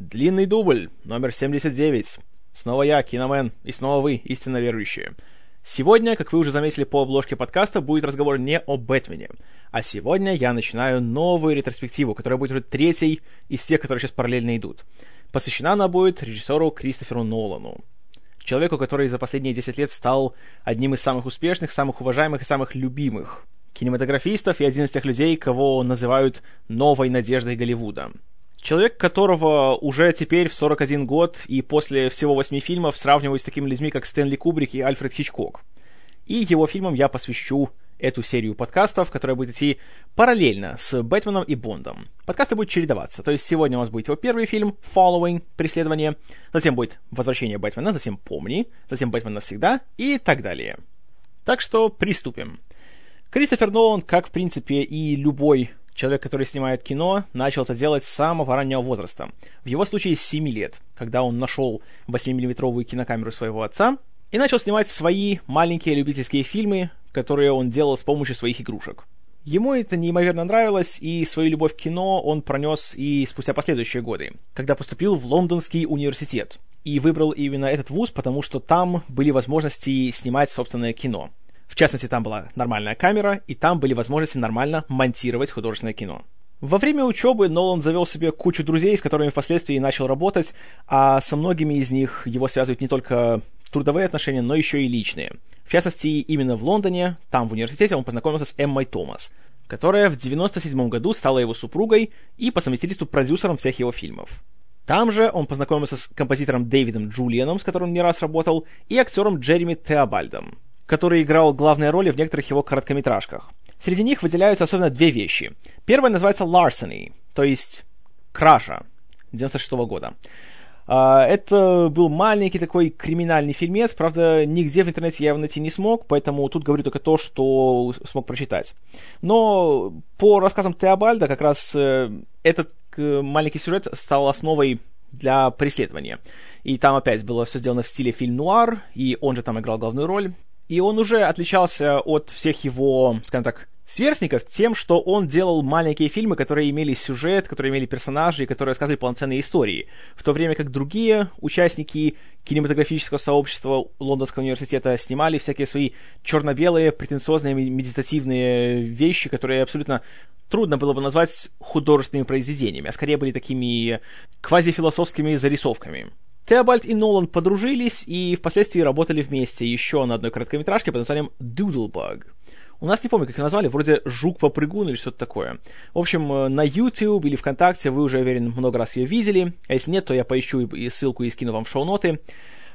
Длинный дубль, номер 79. Снова я, Киномен, и снова вы, истинно верующие. Сегодня, как вы уже заметили по обложке подкаста, будет разговор не о Бэтмене. А сегодня я начинаю новую ретроспективу, которая будет уже третьей из тех, которые сейчас параллельно идут. Посвящена она будет режиссеру Кристоферу Нолану. Человеку, который за последние 10 лет стал одним из самых успешных, самых уважаемых и самых любимых кинематографистов и один из тех людей, кого называют новой надеждой Голливуда. Человек, которого уже теперь в 41 год и после всего восьми фильмов сравнивают с такими людьми, как Стэнли Кубрик и Альфред Хичкок. И его фильмам я посвящу эту серию подкастов, которая будет идти параллельно с Бэтменом и Бондом. Подкасты будут чередоваться. То есть сегодня у нас будет его первый фильм Following, Преследование, затем будет Возвращение Бэтмена, затем Помни, затем Бэтмен навсегда и так далее. Так что приступим. Кристофер Нолан, как в принципе и любой человек, который снимает кино, начал это делать с самого раннего возраста. В его случае с 7 лет, когда он нашел 8-миллиметровую кинокамеру своего отца и начал снимать свои маленькие любительские фильмы, которые он делал с помощью своих игрушек. Ему это неимоверно нравилось, и свою любовь к кино он пронес и спустя последующие годы, когда поступил в Лондонский университет. И выбрал именно этот вуз, потому что там были возможности снимать собственное кино. В частности, там была нормальная камера, и там были возможности нормально монтировать художественное кино. Во время учебы Нолан завел себе кучу друзей, с которыми впоследствии начал работать, а со многими из них его связывают не только трудовые отношения, но еще и личные. В частности, именно в Лондоне, там в университете, он познакомился с Эммой Томас, которая в 1997 году стала его супругой и по совместительству продюсером всех его фильмов. Там же он познакомился с композитором Дэвидом Джулианом, с которым не раз работал, и актером Джереми Теобальдом который играл главные роли в некоторых его короткометражках. Среди них выделяются особенно две вещи. Первая называется Larceny, то есть кража 96 -го года. А, это был маленький такой криминальный фильмец, правда, нигде в интернете я его найти не смог, поэтому тут говорю только то, что смог прочитать. Но по рассказам Теобальда как раз э, этот э, маленький сюжет стал основой для преследования. И там опять было все сделано в стиле фильм-нуар, и он же там играл главную роль и он уже отличался от всех его, скажем так, сверстников тем, что он делал маленькие фильмы, которые имели сюжет, которые имели персонажей, которые рассказывали полноценные истории, в то время как другие участники кинематографического сообщества Лондонского университета снимали всякие свои черно-белые, претенциозные, медитативные вещи, которые абсолютно трудно было бы назвать художественными произведениями, а скорее были такими квазифилософскими зарисовками. Теобальд и Нолан подружились и впоследствии работали вместе еще на одной короткометражке под названием Doodlebug. У нас не помню, как ее назвали, вроде «Жук-попрыгун» или что-то такое. В общем, э, на YouTube или ВКонтакте вы уже, я уверен, много раз ее видели. А если нет, то я поищу и ссылку и скину вам в шоу-ноты.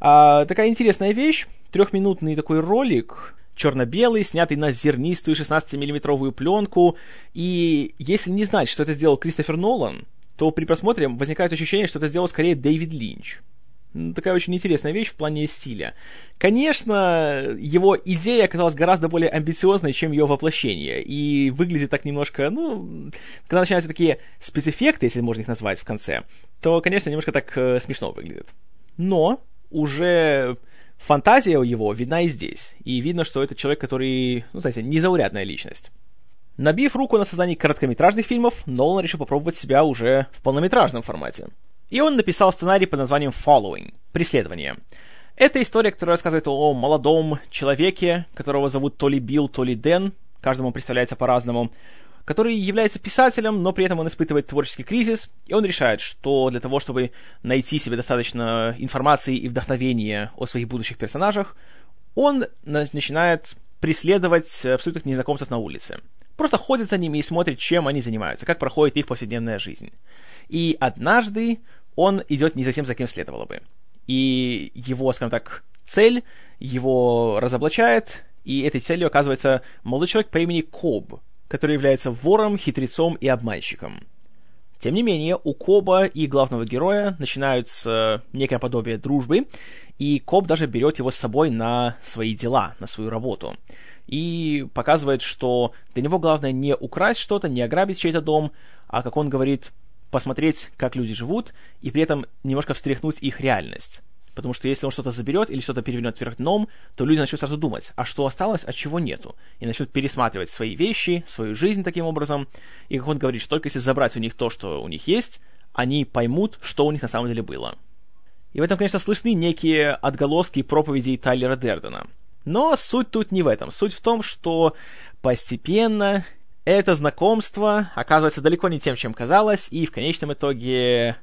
А, такая интересная вещь. Трехминутный такой ролик, черно-белый, снятый на зернистую 16-миллиметровую пленку. И если не знать, что это сделал Кристофер Нолан, то при просмотре возникает ощущение, что это сделал скорее Дэвид Линч такая очень интересная вещь в плане стиля. Конечно, его идея оказалась гораздо более амбициозной, чем ее воплощение, и выглядит так немножко, ну, когда начинаются такие спецэффекты, если можно их назвать в конце, то, конечно, немножко так э, смешно выглядит. Но уже фантазия у его видна и здесь, и видно, что это человек, который, ну, знаете, незаурядная личность. Набив руку на создании короткометражных фильмов, Нолан решил попробовать себя уже в полнометражном формате. И он написал сценарий под названием Following — «Преследование». Это история, которая рассказывает о молодом человеке, которого зовут то ли Билл, то ли Дэн, каждому представляется по-разному, который является писателем, но при этом он испытывает творческий кризис, и он решает, что для того, чтобы найти себе достаточно информации и вдохновения о своих будущих персонажах, он начинает преследовать абсолютных незнакомцев на улице. Просто ходит за ними и смотрит, чем они занимаются, как проходит их повседневная жизнь. И однажды он идет не тем, за кем следовало бы. И его, скажем так, цель его разоблачает, и этой целью оказывается молодой человек по имени Коб, который является вором, хитрецом и обманщиком. Тем не менее, у Коба и главного героя начинаются некое подобие дружбы, и Коб даже берет его с собой на свои дела, на свою работу. И показывает, что для него главное не украсть что-то, не ограбить чей-то дом, а, как он говорит, посмотреть, как люди живут, и при этом немножко встряхнуть их реальность. Потому что если он что-то заберет или что-то перевернет вверх дном, то люди начнут сразу думать, а что осталось, а чего нету. И начнут пересматривать свои вещи, свою жизнь таким образом. И как он говорит, что только если забрать у них то, что у них есть, они поймут, что у них на самом деле было. И в этом, конечно, слышны некие отголоски проповедей Тайлера Дердена. Но суть тут не в этом. Суть в том, что постепенно это знакомство оказывается далеко не тем, чем казалось, и в конечном итоге...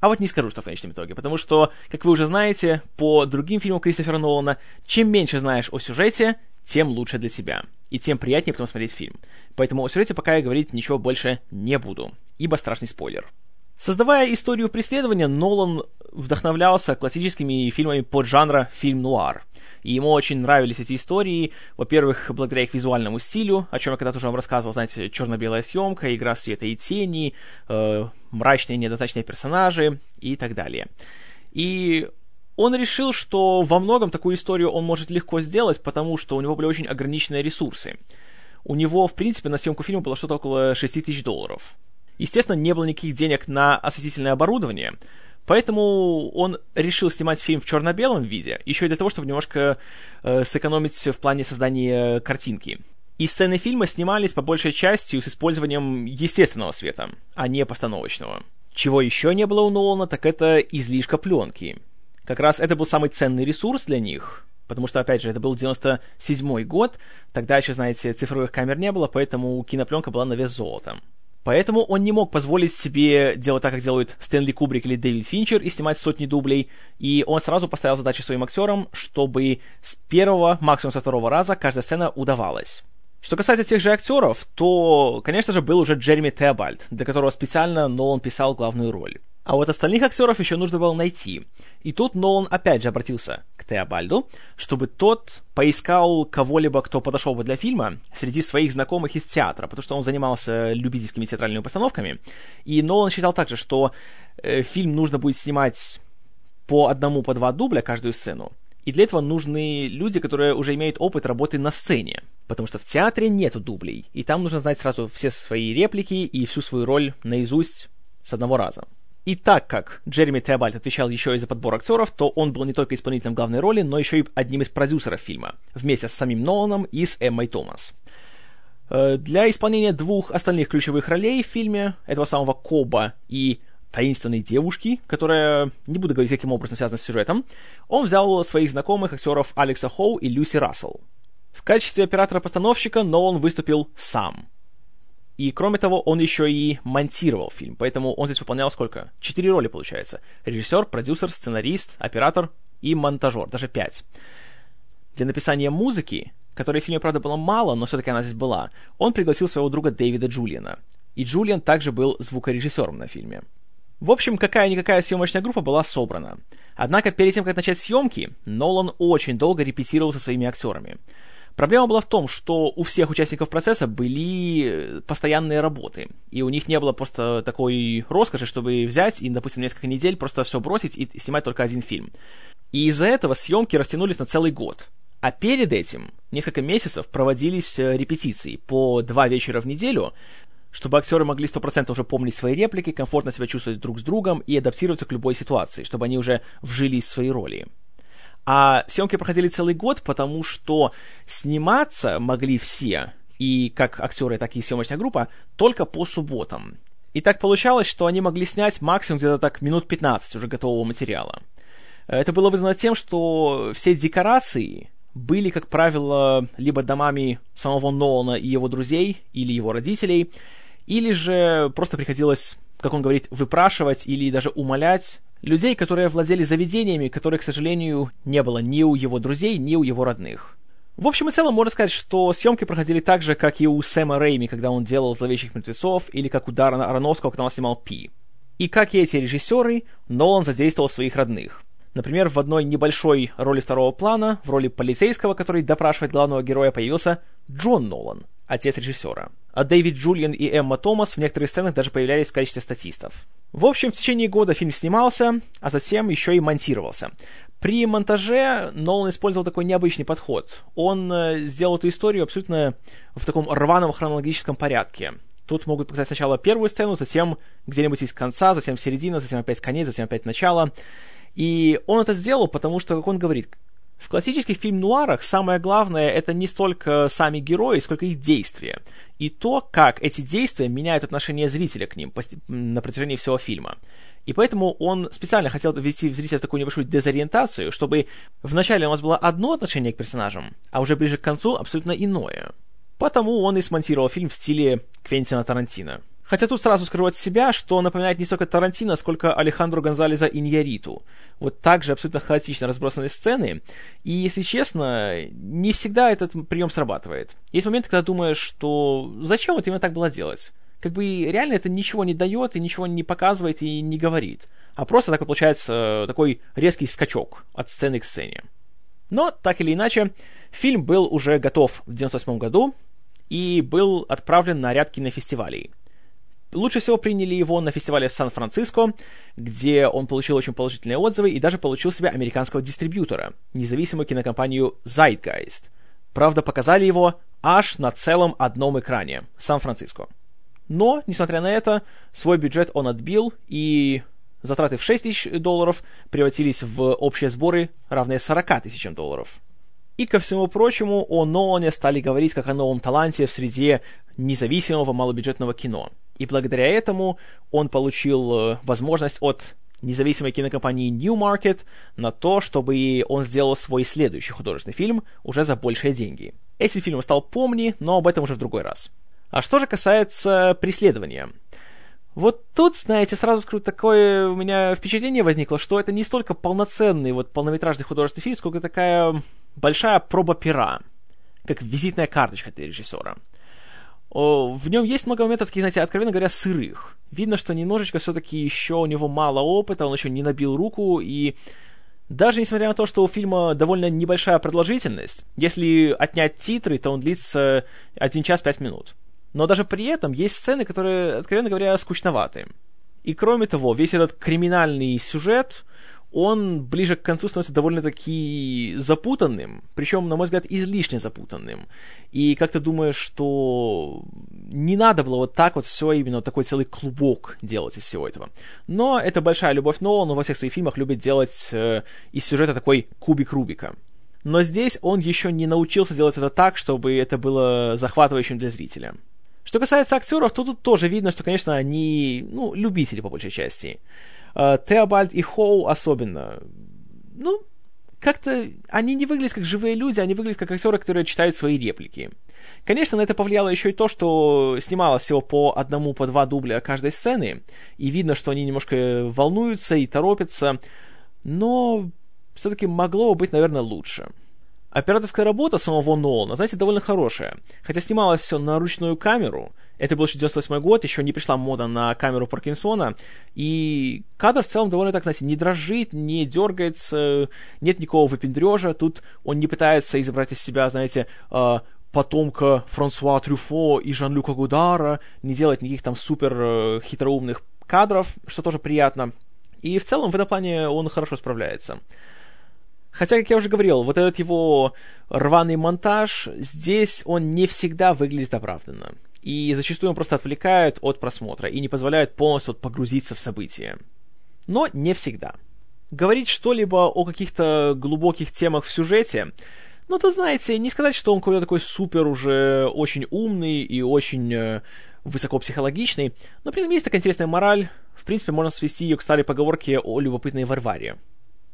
А вот не скажу, что в конечном итоге, потому что, как вы уже знаете, по другим фильмам Кристофера Нолана, чем меньше знаешь о сюжете, тем лучше для тебя, и тем приятнее потом смотреть фильм. Поэтому о сюжете пока я говорить ничего больше не буду, ибо страшный спойлер. Создавая историю преследования, Нолан вдохновлялся классическими фильмами поджанра фильм-нуар. И ему очень нравились эти истории, во-первых, благодаря их визуальному стилю, о чем я когда-то уже вам рассказывал, знаете, черно-белая съемка, игра света и тени, э, мрачные недостаточные персонажи и так далее. И он решил, что во многом такую историю он может легко сделать, потому что у него были очень ограниченные ресурсы. У него, в принципе, на съемку фильма было что-то около 6 тысяч долларов. Естественно, не было никаких денег на осветительное оборудование, поэтому он решил снимать фильм в черно-белом виде, еще и для того, чтобы немножко э, сэкономить в плане создания картинки. И сцены фильма снимались по большей части с использованием естественного света, а не постановочного. Чего еще не было у Нолана, так это излишка пленки. Как раз это был самый ценный ресурс для них, потому что, опять же, это был 97 год, тогда еще, знаете, цифровых камер не было, поэтому кинопленка была на вес золота. Поэтому он не мог позволить себе делать так, как делают Стэнли Кубрик или Дэвид Финчер, и снимать сотни дублей. И он сразу поставил задачу своим актерам, чтобы с первого, максимум со второго раза каждая сцена удавалась. Что касается тех же актеров, то, конечно же, был уже Джереми Теобальд, для которого специально Нолан писал главную роль. А вот остальных актеров еще нужно было найти. И тут Нолан опять же обратился к Теобальду, чтобы тот поискал кого-либо, кто подошел бы для фильма среди своих знакомых из театра, потому что он занимался любительскими театральными постановками. И Нолан считал также, что э, фильм нужно будет снимать по одному, по два дубля каждую сцену. И для этого нужны люди, которые уже имеют опыт работы на сцене. Потому что в театре нету дублей. И там нужно знать сразу все свои реплики и всю свою роль наизусть с одного раза. И так как Джереми Теобальд отвечал еще и за подбор актеров, то он был не только исполнителем главной роли, но еще и одним из продюсеров фильма, вместе с самим Ноланом и с Эммой Томас. Э, для исполнения двух остальных ключевых ролей в фильме, этого самого Коба и таинственной девушки, которая, не буду говорить, каким образом связана с сюжетом, он взял своих знакомых актеров Алекса Хоу и Люси Рассел. В качестве оператора-постановщика Нолан выступил сам – и кроме того, он еще и монтировал фильм, поэтому он здесь выполнял сколько? Четыре роли, получается. Режиссер, продюсер, сценарист, оператор и монтажер, даже пять. Для написания музыки, которой в фильме, правда, было мало, но все-таки она здесь была, он пригласил своего друга Дэвида Джулиана. И Джулиан также был звукорежиссером на фильме. В общем, какая-никакая съемочная группа была собрана. Однако перед тем, как начать съемки, Нолан очень долго репетировал со своими актерами. Проблема была в том, что у всех участников процесса были постоянные работы, и у них не было просто такой роскоши, чтобы взять и, допустим, несколько недель просто все бросить и снимать только один фильм. И из-за этого съемки растянулись на целый год. А перед этим несколько месяцев проводились э, репетиции по два вечера в неделю, чтобы актеры могли 100% уже помнить свои реплики, комфортно себя чувствовать друг с другом и адаптироваться к любой ситуации, чтобы они уже вжились в свои роли. А съемки проходили целый год, потому что сниматься могли все, и как актеры, так и съемочная группа, только по субботам. И так получалось, что они могли снять максимум где-то так минут 15 уже готового материала. Это было вызвано тем, что все декорации были, как правило, либо домами самого Нолана и его друзей, или его родителей, или же просто приходилось, как он говорит, выпрашивать или даже умолять Людей, которые владели заведениями, которых, к сожалению, не было ни у его друзей, ни у его родных. В общем и целом, можно сказать, что съемки проходили так же, как и у Сэма Рейми, когда он делал «Зловещих мертвецов», или как у Даррена Ароноского, когда он снимал «Пи». И как и эти режиссеры, Нолан задействовал своих родных. Например, в одной небольшой роли второго плана, в роли полицейского, который допрашивает главного героя, появился Джон Нолан, отец режиссера. А Дэвид Джулиан и Эмма Томас в некоторых сценах даже появлялись в качестве статистов. В общем, в течение года фильм снимался, а затем еще и монтировался. При монтаже Нолан использовал такой необычный подход. Он э, сделал эту историю абсолютно в таком рваном хронологическом порядке. Тут могут показать сначала первую сцену, затем где-нибудь из конца, затем середина, затем опять конец, затем опять начало. И он это сделал, потому что, как он говорит, в классических фильм-нуарах самое главное это не столько сами герои, сколько их действия. и то, как эти действия меняют отношение зрителя к ним на протяжении всего фильма. И поэтому он специально хотел ввести в зрителя такую небольшую дезориентацию, чтобы вначале у нас было одно отношение к персонажам, а уже ближе к концу абсолютно иное. Потому он и смонтировал фильм в стиле Квентина Тарантино. Хотя тут сразу скажу от себя, что напоминает не столько Тарантино, сколько Алехандро Гонзалеза Иньяриту. Вот также абсолютно хаотично разбросанные сцены. И, если честно, не всегда этот прием срабатывает. Есть моменты, когда думаешь, что зачем вот именно так было делать? Как бы реально это ничего не дает и ничего не показывает и не говорит. А просто так вот получается такой резкий скачок от сцены к сцене. Но, так или иначе, фильм был уже готов в 1998 году и был отправлен на ряд кинофестивалей – Лучше всего приняли его на фестивале в Сан-Франциско, где он получил очень положительные отзывы и даже получил себе американского дистрибьютора, независимую кинокомпанию Zeitgeist. Правда, показали его аж на целом одном экране — Сан-Франциско. Но, несмотря на это, свой бюджет он отбил, и затраты в 6 тысяч долларов превратились в общие сборы, равные 40 тысячам долларов. И, ко всему прочему, о Нолане стали говорить как о новом таланте в среде независимого малобюджетного кино. И благодаря этому он получил э, возможность от независимой кинокомпании Newmarket на то, чтобы он сделал свой следующий художественный фильм уже за большие деньги. Этим фильмом стал «Помни», но об этом уже в другой раз. А что же касается преследования? Вот тут, знаете, сразу скажу, такое у меня впечатление возникло, что это не столько полноценный вот полнометражный художественный фильм, сколько такая большая проба пера, как визитная карточка для режиссера. В нем есть много моментов, таких, знаете, откровенно говоря, сырых. Видно, что немножечко все-таки еще у него мало опыта, он еще не набил руку, и даже несмотря на то, что у фильма довольно небольшая продолжительность, если отнять титры, то он длится 1 час 5 минут. Но даже при этом есть сцены, которые, откровенно говоря, скучноваты. И кроме того, весь этот криминальный сюжет, он ближе к концу становится довольно-таки запутанным, причем, на мой взгляд, излишне запутанным. И как-то думаешь, что не надо было вот так вот все именно такой целый клубок делать из всего этого. Но это большая любовь Нолана, во всех своих фильмах любит делать э, из сюжета такой кубик Рубика. Но здесь он еще не научился делать это так, чтобы это было захватывающим для зрителя. Что касается актеров, то тут тоже видно, что, конечно, они, ну, любители по большей части. Uh, Теобальд и Хоу особенно. Ну, как-то они не выглядят как живые люди, они выглядят как актеры, которые читают свои реплики. Конечно, на это повлияло еще и то, что снималось всего по одному, по два дубля каждой сцены, и видно, что они немножко волнуются и торопятся, но все-таки могло бы быть, наверное, лучше. Операторская работа самого Нолана, знаете, довольно хорошая. Хотя снималось все на ручную камеру, это был еще 98 год, еще не пришла мода на камеру Паркинсона, и кадр в целом довольно так, знаете, не дрожит, не дергается, нет никакого выпендрежа, тут он не пытается изобрать из себя, знаете, э, потомка Франсуа Трюфо и Жан-Люка Гудара, не делать никаких там супер э, хитроумных кадров, что тоже приятно. И в целом в этом плане он хорошо справляется. Хотя, как я уже говорил, вот этот его рваный монтаж, здесь он не всегда выглядит оправданно. И зачастую он просто отвлекает от просмотра и не позволяет полностью погрузиться в события. Но не всегда. Говорить что-либо о каких-то глубоких темах в сюжете, ну, то знаете, не сказать, что он какой-то такой супер уже очень умный и очень э, высокопсихологичный, но при этом есть такая интересная мораль. В принципе, можно свести ее к старой поговорке о любопытной Варваре.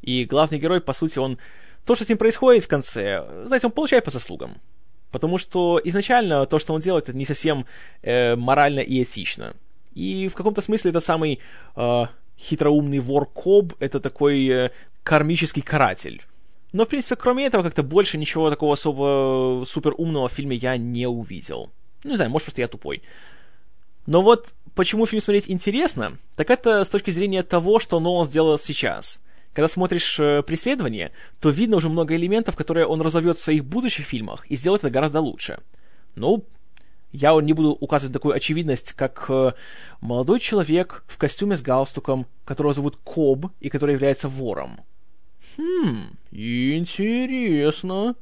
И главный герой, по сути, он... То, что с ним происходит в конце, знаете, он получает по заслугам. Потому что изначально то, что он делает, это не совсем э, морально и этично. И в каком-то смысле это самый э, хитроумный вор Коб, это такой э, кармический каратель. Но, в принципе, кроме этого, как-то больше ничего такого особо супер умного в фильме я не увидел. Ну, не знаю, может, просто я тупой. Но вот почему фильм смотреть интересно, так это с точки зрения того, что Нолан сделал сейчас — когда смотришь э, «Преследование», то видно уже много элементов, которые он разовьет в своих будущих фильмах и сделает это гораздо лучше. Ну, я не буду указывать такую очевидность, как э, молодой человек в костюме с галстуком, которого зовут Коб и который является вором. Хм, интересно.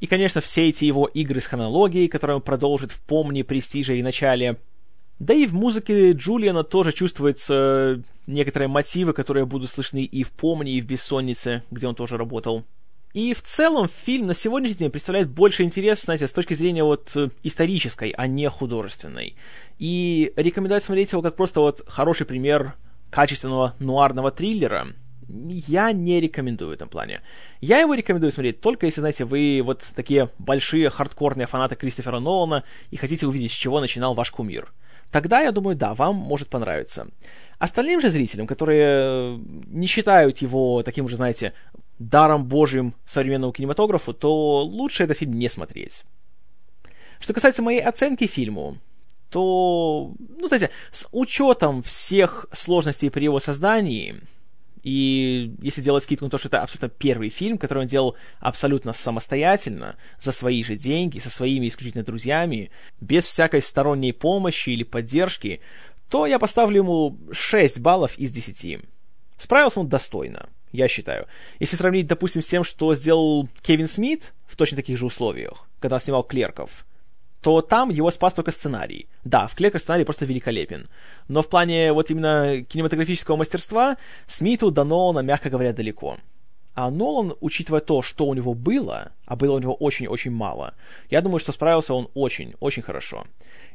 И, конечно, все эти его игры с хронологией, которые он продолжит в «Помни», «Престиже» и «Начале», да и в музыке Джулиана тоже чувствуются некоторые мотивы, которые будут слышны и в «Помни», и в «Бессоннице», где он тоже работал. И в целом фильм на сегодняшний день представляет больше интерес, знаете, с точки зрения вот э, исторической, а не художественной. И рекомендую смотреть его как просто вот хороший пример качественного нуарного триллера, я не рекомендую в этом плане. Я его рекомендую смотреть только если, знаете, вы вот такие большие хардкорные фанаты Кристофера Нолана и хотите увидеть, с чего начинал ваш кумир. Тогда, я думаю, да, вам может понравиться. Остальным же зрителям, которые не считают его таким же, знаете, даром божьим современному кинематографу, то лучше этот фильм не смотреть. Что касается моей оценки фильму, то, ну, знаете, с учетом всех сложностей при его создании, и если делать скидку на то, что это абсолютно первый фильм, который он делал абсолютно самостоятельно, за свои же деньги, со своими исключительно друзьями, без всякой сторонней помощи или поддержки, то я поставлю ему 6 баллов из 10. Справился он достойно, я считаю. Если сравнить, допустим, с тем, что сделал Кевин Смит в точно таких же условиях, когда снимал «Клерков», то там его спас только сценарий. Да, в Клерках сценарий просто великолепен. Но в плане вот именно кинематографического мастерства Смиту до Нолана, мягко говоря, далеко. А Нолан, учитывая то, что у него было, а было у него очень-очень мало, я думаю, что справился он очень-очень хорошо.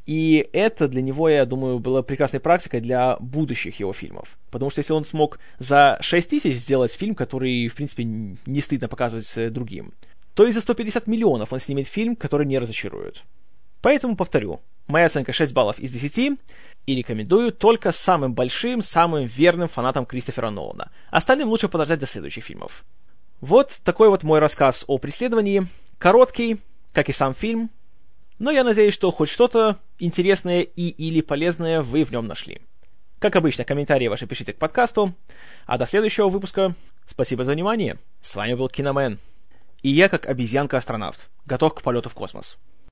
И это для него, я думаю, было прекрасной практикой для будущих его фильмов. Потому что если он смог за 6 тысяч сделать фильм, который, в принципе, не стыдно показывать другим, то и за 150 миллионов он снимет фильм, который не разочарует. Поэтому повторю, моя оценка 6 баллов из 10, и рекомендую только самым большим, самым верным фанатам Кристофера Нолана. Остальным лучше подождать до следующих фильмов. Вот такой вот мой рассказ о преследовании. Короткий, как и сам фильм, но я надеюсь, что хоть что-то интересное и или полезное вы в нем нашли. Как обычно, комментарии ваши пишите к подкасту. А до следующего выпуска спасибо за внимание. С вами был Киномен. И я, как обезьянка-астронавт, готов к полету в космос.